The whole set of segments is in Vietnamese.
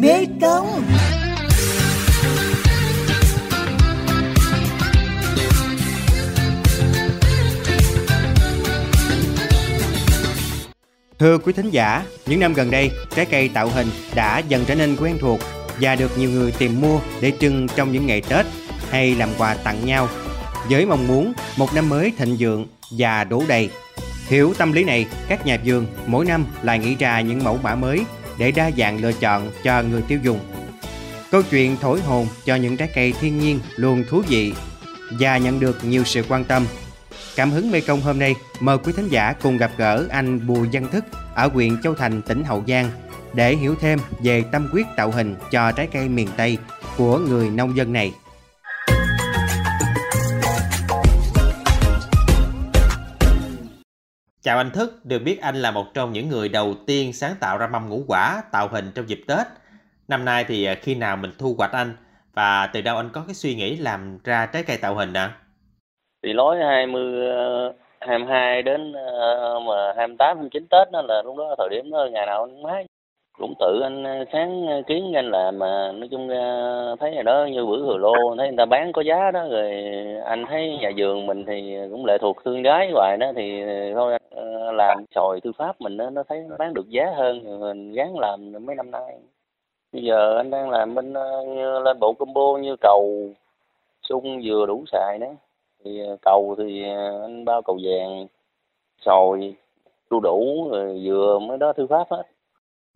Mê Công. Thưa quý thính giả, những năm gần đây, trái cây tạo hình đã dần trở nên quen thuộc và được nhiều người tìm mua để trưng trong những ngày Tết hay làm quà tặng nhau với mong muốn một năm mới thịnh vượng và đủ đầy. Hiểu tâm lý này, các nhà vườn mỗi năm lại nghĩ ra những mẫu mã mới để đa dạng lựa chọn cho người tiêu dùng. Câu chuyện thổi hồn cho những trái cây thiên nhiên luôn thú vị và nhận được nhiều sự quan tâm. Cảm hứng Mê Công hôm nay mời quý thính giả cùng gặp gỡ anh Bùi Văn Thức ở huyện Châu Thành, tỉnh Hậu Giang để hiểu thêm về tâm quyết tạo hình cho trái cây miền Tây của người nông dân này. Chào anh Thức, được biết anh là một trong những người đầu tiên sáng tạo ra mâm ngũ quả tạo hình trong dịp Tết. Năm nay thì à, khi nào mình thu hoạch anh và từ đâu anh có cái suy nghĩ làm ra trái cây tạo hình ạ? À? Thì lối 20 22 ờ, đến ờ, mà 28 29 Tết đó là lúc đó thời điểm đó ngày nào cũng hái cũng tự anh ờ, sáng ờ, kiến anh làm mà nói chung ờ, thấy rồi đó như bữa thừa lô thấy người ta bán có giá đó rồi anh thấy nhà vườn mình thì cũng lệ thuộc thương gái hoài đó thì thôi làm sồi thư pháp mình đó, nó thấy nó bán được giá hơn mình gắn làm mấy năm nay. Bây giờ anh đang làm bên lên bộ combo như cầu sung vừa đủ xài đó. Thì cầu thì anh bao cầu vàng sồi đu đủ rồi dừa mới đó thư pháp hết.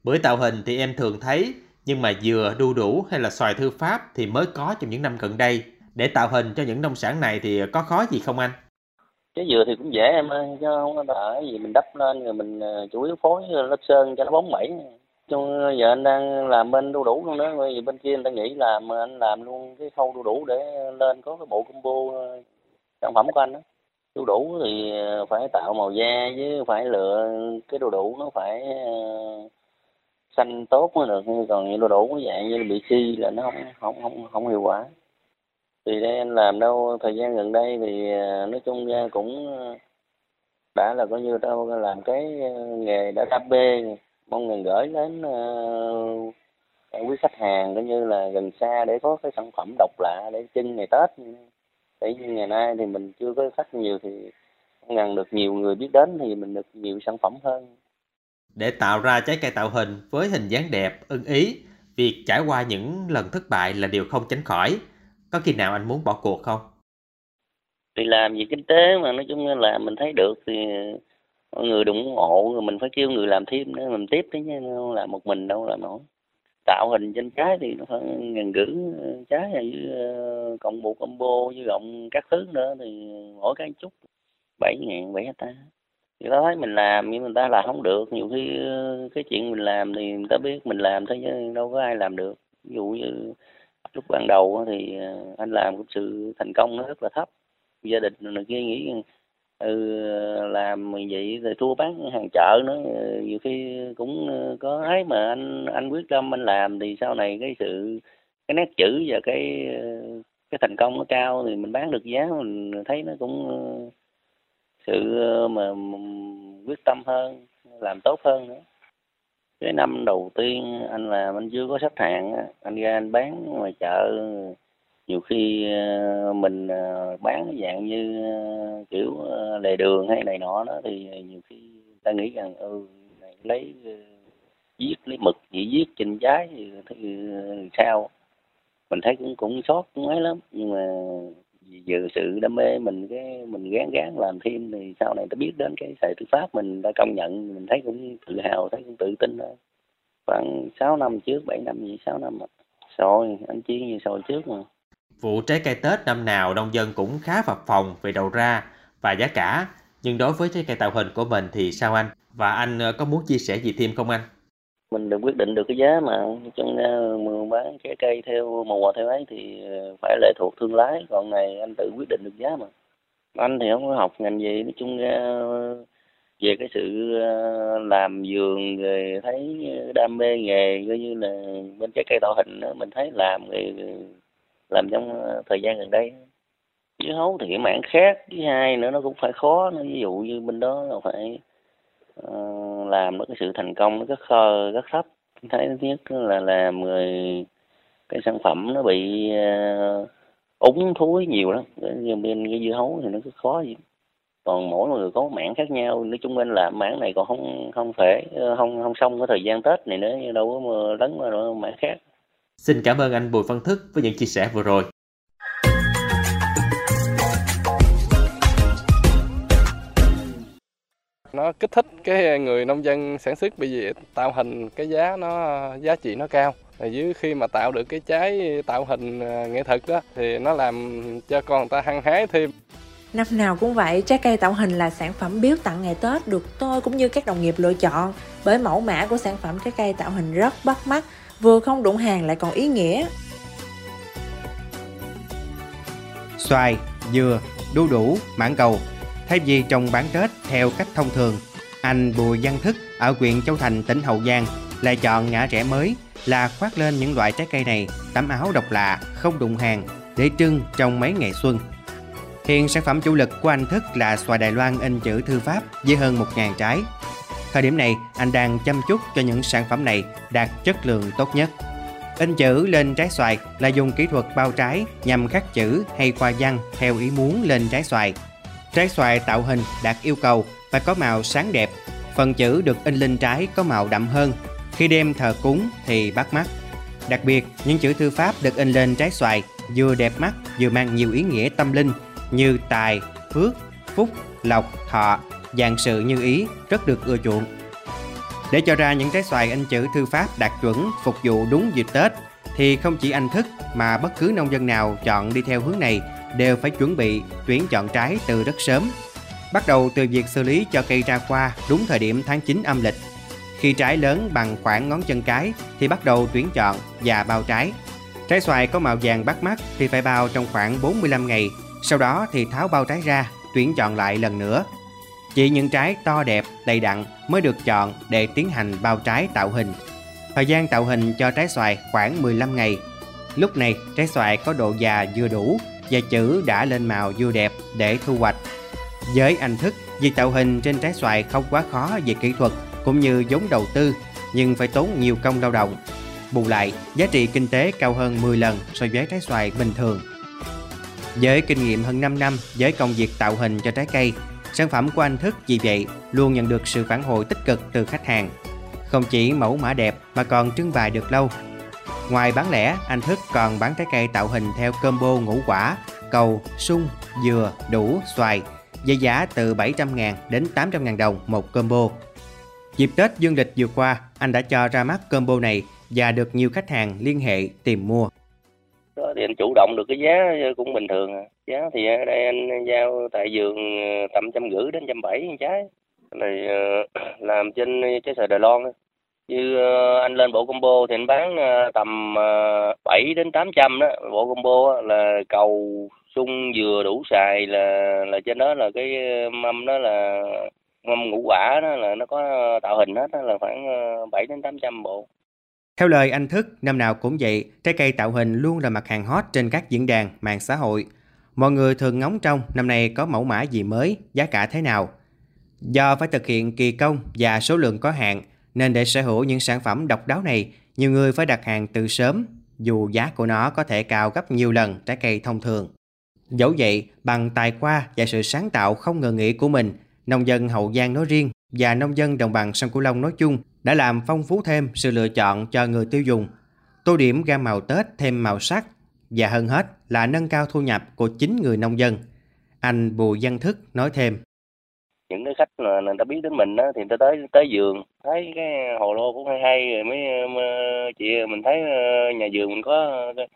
Bưởi tạo hình thì em thường thấy, nhưng mà dừa, đu đủ hay là xoài thư pháp thì mới có trong những năm gần đây. Để tạo hình cho những nông sản này thì có khó gì không anh? Cái dừa thì cũng dễ em ơi, chứ không có cái gì mình đắp lên rồi mình ờ, chủ yếu phối lớp sơn cho nó bóng bẩy. Trong giờ anh đang làm bên đu đủ luôn đó, bởi vì bên kia người ta nghĩ làm mà anh làm luôn cái khâu đu đủ để lên có cái bộ combo ờ, sản phẩm của anh đó. Đu đủ thì ờ, phải tạo màu da với phải lựa cái đu đủ nó phải xanh tốt mới được còn như đồ đủ cái dạng như bị si là nó không không không không hiệu quả. Thì đây anh làm đâu thời gian gần đây thì à, nói chung ra cũng à, đã là coi như đâu làm cái à, nghề đã đam mê mong ngừng gửi đến uh, quý khách hàng coi như là gần xa để có cái sản phẩm độc lạ để trưng ngày tết. Để như ngày nay thì mình chưa có khách nhiều thì ngần được nhiều người biết đến thì mình được nhiều sản phẩm hơn để tạo ra trái cây tạo hình với hình dáng đẹp, ưng ý, việc trải qua những lần thất bại là điều không tránh khỏi. Có khi nào anh muốn bỏ cuộc không? Thì làm gì kinh tế mà nói chung là mình thấy được thì mọi người ủng hộ rồi mình phải kêu người làm thêm nữa mình tiếp chứ không làm một mình đâu làm nổi tạo hình trên trái thì nó phải ngàn gữ trái với ờ, cộng bộ combo với gọng các thứ nữa thì mỗi cái chút bảy ngàn bảy hecta người ta thấy mình làm nhưng người ta làm không được. Nhiều khi ờ, cái chuyện mình làm thì người ta biết mình làm thôi chứ đâu có ai làm được. Ví dụ như lúc ban đầu thì ờ, anh làm cũng sự thành công nó rất là thấp. Gia đình này kia nghĩ ừ, làm vậy rồi thua bán hàng chợ nữa. Ờ, nhiều khi cũng có ấy mà anh anh quyết tâm anh làm thì sau này cái sự cái nét chữ và cái cái thành công nó cao thì mình bán được giá mình thấy nó cũng sự ờ, mà quyết tâm hơn làm tốt hơn nữa. Cái năm đầu tiên anh làm anh chưa có khách hàng anh ra anh bán ngoài chợ nhiều khi ờ, mình ờ, bán dạng như kiểu lề đường hay này nọ đó thì nhiều khi ta nghĩ rằng ừ này lấy viết lấy mực chỉ viết trên trái thì, thì sao? Mình thấy cũng cũng sót cũng ấy lắm nhưng mà dự sự đam mê mình cái, mình gán gán làm thêm thì sau này ta biết đến cái sợi tư pháp mình đã công nhận, mình thấy cũng tự hào, thấy cũng tự tin thôi. Khoảng 6 năm trước 7 năm gì 6 năm rồi anh chiến như sồi trước mà. Vụ trái cây Tết năm nào nông dân cũng khá phập phòng về đầu ra và giá cả. Nhưng đối với trái cây tạo hình của mình thì sao anh? Và anh ờ, có muốn chia sẻ gì thêm không anh? Mình được quyết định được cái giá mà trong ờ, mua bán trái cây theo mùa theo ấy thì ờ, phải lệ thuộc thương lái. Còn này anh tự quyết định được giá mà. Anh thì không có học ngành gì. Nói chung ra về cái sự làm vườn rồi thấy đam mê nghề coi như là bên trái cây tạo hình đó, mình thấy làm rồi làm trong thời gian gần đây. Dưa hấu thì cái mảng khác thứ hai nữa nó cũng phải khó nó ví dụ như bên đó là phải uh, làm nó cái sự thành công nó rất khờ rất thấp. Thấy thứ nhất là làm người cái sản phẩm nó bị uh, úng thúi nhiều lắm. Như bên cái dưa hấu thì nó cứ khó gì. Còn mỗi người có mảng khác nhau. Nói chung anh làm mảng này còn không không thể ờ, không không xong cái thời gian tết này nữa đâu có mà lấn vào mảng khác. Xin cảm ơn anh Bùi Văn Thức với những chia sẻ vừa rồi. Nó kích thích cái người nông dân sản xuất bởi vì tạo hình cái giá nó giá trị nó cao. Dưới khi mà tạo được cái trái tạo hình à, nghệ thuật đó thì nó làm cho con người ta hăng hái thêm. Năm nào cũng vậy, trái cây tạo hình là sản phẩm biếu tặng ngày Tết được tôi cũng như các đồng nghiệp lựa chọn. Bởi mẫu mã của sản phẩm trái cây tạo hình rất bắt mắt, vừa không đụng hàng lại còn ý nghĩa. Xoài, dừa, đu đủ, mãng cầu Thay vì trồng bán Tết theo cách thông thường, anh Bùi Văn Thức ở huyện Châu Thành, tỉnh Hậu Giang lại chọn ngã rẽ mới là khoác lên những loại trái cây này tấm áo độc lạ, không đụng hàng để trưng trong mấy ngày xuân. Hiện sản phẩm chủ lực của anh Thức là xoài Đài Loan in chữ thư pháp với hơn 1.000 trái. Thời điểm này, anh đang chăm chút cho những sản phẩm này đạt chất lượng tốt nhất. In chữ lên trái xoài là dùng kỹ thuật bao trái nhằm khắc chữ hay khoa văn theo ý muốn lên trái xoài. Trái xoài tạo hình đạt yêu cầu và có màu sáng đẹp. Phần chữ được in lên trái có màu đậm hơn. Khi đem thờ cúng thì bắt mắt. Đặc biệt, những chữ thư pháp được in lên trái xoài vừa đẹp mắt vừa mang nhiều ý nghĩa tâm linh như tài, phước, phúc, lộc, thọ, dạng sự như ý rất được ưa chuộng. Để cho ra những trái xoài in chữ thư pháp đạt chuẩn phục vụ đúng dịp Tết thì không chỉ anh Thức mà bất cứ nông dân nào chọn đi theo hướng này đều phải chuẩn bị tuyển chọn trái từ rất sớm. Bắt đầu từ việc xử lý cho cây ra hoa đúng thời điểm tháng 9 âm lịch. Khi trái lớn bằng khoảng ngón chân cái thì bắt đầu tuyển chọn và bao trái. Trái xoài có màu vàng bắt mắt thì phải bao trong khoảng 45 ngày, sau đó thì tháo bao trái ra, tuyển chọn lại lần nữa. Chỉ những trái to đẹp, đầy đặn mới được chọn để tiến hành bao trái tạo hình. Thời gian tạo hình cho trái xoài khoảng 15 ngày. Lúc này trái xoài có độ già vừa đủ và chữ đã lên màu vừa đẹp để thu hoạch. Với anh thức, việc tạo hình trên trái xoài không quá khó về kỹ thuật cũng như giống đầu tư, nhưng phải tốn nhiều công lao động. Bù lại, giá trị kinh tế cao hơn 10 lần so với trái xoài bình thường. Với kinh nghiệm hơn 5 năm với công việc tạo hình cho trái cây, sản phẩm của anh Thức vì vậy luôn nhận được sự phản hồi tích cực từ khách hàng. Không chỉ mẫu mã đẹp mà còn trưng bày được lâu Ngoài bán lẻ, anh Thức còn bán trái cây tạo hình theo combo ngũ quả, cầu, sung, dừa, đủ, xoài, với giá từ 700.000 đến 800.000 đồng một combo. Dịp Tết dương lịch vừa qua, anh đã cho ra mắt combo này và được nhiều khách hàng liên hệ tìm mua. Đó thì anh chủ động được cái giá cũng bình thường. Giá thì ở đây anh giao tại vườn ờ, tầm trăm rưỡi đến trăm bảy trái. Này ờ, làm trên trái sợi Đài Loan như ờ, anh lên bộ combo thì anh bán ờ, tầm ờ, 7 đến 800 đó bộ combo là cầu sung dừa đủ xài là là trên đó là cái mâm đó là mâm ngũ quả đó là nó có tạo hình hết đó là khoảng 7 đến 800 bộ. Theo lời anh Thức, năm nào cũng vậy, trái cây tạo hình luôn là mặt hàng hot trên các diễn đàn, mạng xã hội. Mọi người thường ngóng trông năm nay có mẫu mã gì mới, giá cả thế nào. Do phải thực hiện kỳ công và số lượng có hạn, nên để sở hữu những sản phẩm độc đáo này, nhiều người phải đặt hàng từ sớm, dù giá của nó có thể cao gấp nhiều lần trái cây thông thường. Dẫu vậy, bằng tài qua và sự sáng tạo không ngờ nghĩ của mình, nông dân Hậu Giang nói riêng và nông dân đồng bằng sông Cửu Long nói chung đã làm phong phú thêm sự lựa chọn cho người tiêu dùng. Tô điểm gam màu Tết thêm màu sắc và hơn hết là nâng cao thu nhập của chính người nông dân. Anh Bùi Văn Thức nói thêm những cái khách mà người ta biết đến mình á thì người ta tới tới giường thấy cái hồ lô cũng hay hay rồi mới chị mình thấy ờ, nhà vườn mình có ờ,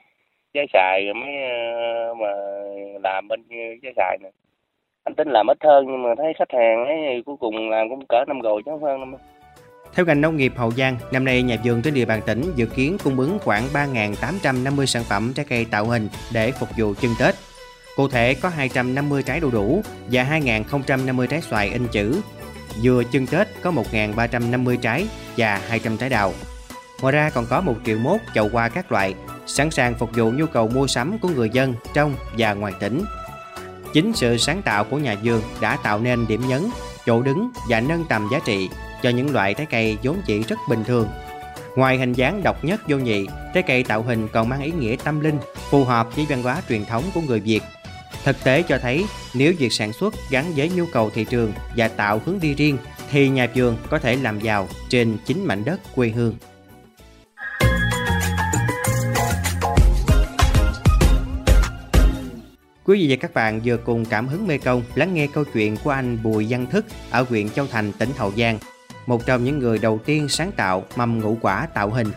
trái xài rồi mới ờ, mà làm bên trái xài này anh tính làm ít hơn nhưng mà thấy khách hàng ấy cuối cùng làm cũng cỡ năm rồi chứ không hơn năm theo ngành nông nghiệp Hậu Giang, năm nay nhà vườn trên địa bàn tỉnh dự kiến cung ứng khoảng 3.850 sản phẩm trái cây tạo hình để phục vụ chân Tết. Cụ thể có 250 trái đu đủ và 2.050 trái xoài in chữ. Dừa chân Tết có 1.350 trái và 200 trái đào. Ngoài ra còn có 1 triệu mốt chậu hoa các loại, sẵn sàng phục vụ nhu cầu mua sắm của người dân trong và ngoài tỉnh. Chính sự sáng tạo của nhà vườn đã tạo nên điểm nhấn, chỗ đứng và nâng tầm giá trị cho những loại trái cây vốn chỉ rất bình thường. Ngoài hình dáng độc nhất vô nhị, trái cây tạo hình còn mang ý nghĩa tâm linh, phù hợp với văn hóa truyền thống của người Việt. Thực tế cho thấy, nếu việc sản xuất gắn với nhu cầu thị trường và tạo hướng đi riêng, thì nhà vườn có thể làm giàu trên chính mảnh đất quê hương. Quý vị và các bạn vừa cùng cảm hứng Mê Công lắng nghe câu chuyện của anh Bùi Văn Thức ở huyện Châu Thành, tỉnh Hậu Giang, một trong những người đầu tiên sáng tạo mầm ngũ quả tạo hình.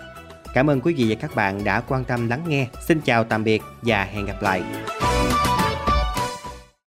Cảm ơn quý vị và các bạn đã quan tâm lắng nghe. Xin chào tạm biệt và hẹn gặp lại.